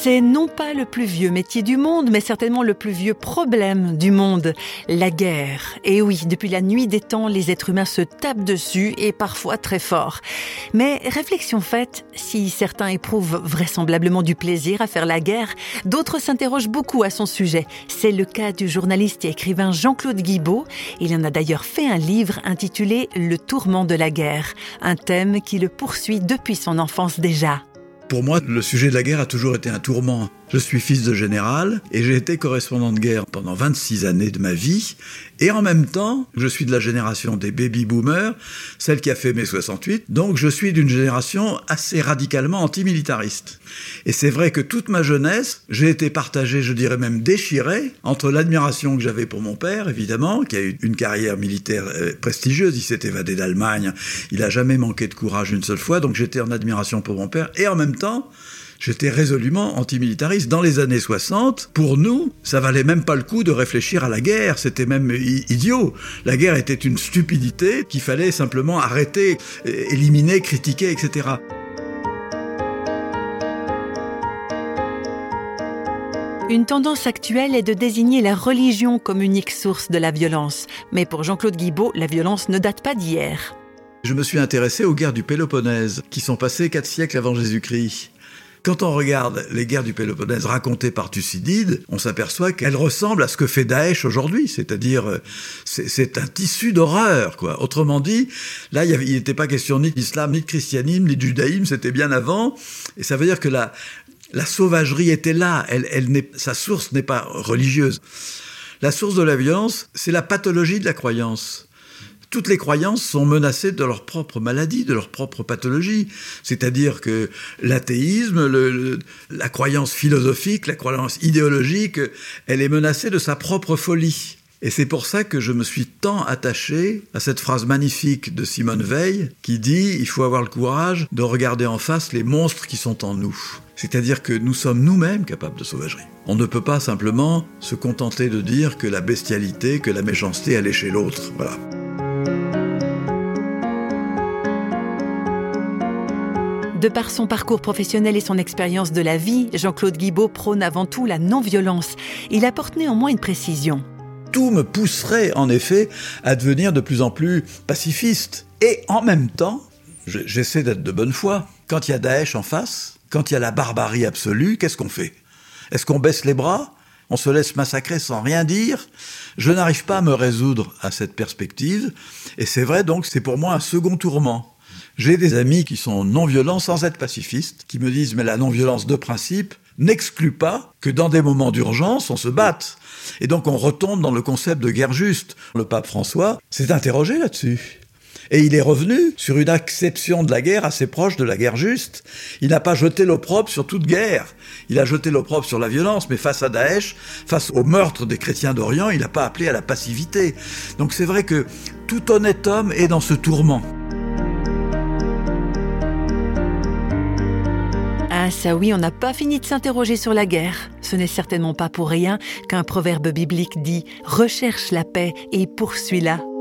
C'est non pas le plus vieux métier du monde, mais certainement le plus vieux problème du monde, la guerre. Et oui, depuis la nuit des temps, les êtres humains se tapent dessus et parfois très fort. Mais réflexion faite, si certains éprouvent vraisemblablement du plaisir à faire la guerre, d'autres s'interrogent beaucoup à son sujet. C'est le cas du journaliste et écrivain Jean-Claude Guibault. Il en a d'ailleurs fait un livre intitulé Le tourment de la guerre, un thème qui le poursuit depuis son enfance déjà. Pour moi, le sujet de la guerre a toujours été un tourment. Je suis fils de général et j'ai été correspondant de guerre pendant 26 années de ma vie. Et en même temps, je suis de la génération des baby-boomers, celle qui a fait mai 68. Donc je suis d'une génération assez radicalement antimilitariste. Et c'est vrai que toute ma jeunesse, j'ai été partagé, je dirais même déchiré, entre l'admiration que j'avais pour mon père, évidemment, qui a eu une carrière militaire euh, prestigieuse. Il s'est évadé d'Allemagne. Il a jamais manqué de courage une seule fois. Donc j'étais en admiration pour mon père. Et en même temps, j'étais résolument antimilitariste. Dans les années 60, pour nous, ça valait même pas le coup de réfléchir à la guerre, c'était même idiot. La guerre était une stupidité qu'il fallait simplement arrêter, éliminer, critiquer, etc. Une tendance actuelle est de désigner la religion comme unique source de la violence. Mais pour Jean-Claude Guibault, la violence ne date pas d'hier. Je me suis intéressé aux guerres du Péloponnèse, qui sont passées quatre siècles avant Jésus-Christ. Quand on regarde les guerres du Péloponnèse racontées par Thucydide, on s'aperçoit qu'elles ressemblent à ce que fait Daesh aujourd'hui, c'est-à-dire euh, c'est un tissu d'horreur, quoi. Autrement dit, là, il n'était pas question ni d'islam, ni de christianisme, ni de judaïsme, c'était bien avant, et ça veut dire que la, la sauvagerie était là, elle, elle sa source n'est pas religieuse. La source de la violence, c'est la pathologie de la croyance toutes les croyances sont menacées de leur propre maladie, de leur propre pathologie. C'est-à-dire que l'athéisme, la croyance philosophique, la croyance idéologique, elle est menacée de sa propre folie. Et c'est pour ça que je me suis tant attaché à cette phrase magnifique de Simone Veil qui dit il faut avoir le courage de regarder en face les monstres qui sont en nous. C'est-à-dire que nous sommes nous-mêmes capables de sauvagerie. On ne peut pas simplement se contenter de dire que la bestialité, que la méchanceté, est chez l'autre. Voilà. De par son parcours professionnel et son expérience de la vie, Jean-Claude Guibault prône avant tout la non-violence. Il apporte néanmoins une précision. Tout me pousserait en effet à devenir de plus en plus pacifiste. Et en même temps, j'essaie d'être de bonne foi. Quand il y a Daesh en face, quand il y a la barbarie absolue, qu'est-ce qu'on fait? Est-ce qu'on baisse les bras? On se laisse massacrer sans rien dire? Je n'arrive pas à me résoudre à cette perspective. Et c'est vrai, donc, c'est pour moi un second tourment. J'ai des amis qui sont non-violents sans être pacifistes, qui me disent mais la non-violence de principe n'exclut pas que dans des moments d'urgence, on se batte. Et donc on retombe dans le concept de guerre juste. Le pape François s'est interrogé là-dessus. Et il est revenu sur une acception de la guerre assez proche de la guerre juste. Il n'a pas jeté l'opprobre sur toute guerre. Il a jeté l'opprobre sur la violence, mais face à Daesh, face au meurtre des chrétiens d'Orient, il n'a pas appelé à la passivité. Donc c'est vrai que tout honnête homme est dans ce tourment. Ah ça oui, on n'a pas fini de s'interroger sur la guerre. Ce n'est certainement pas pour rien qu'un proverbe biblique dit ⁇ Recherche la paix et poursuis-la ⁇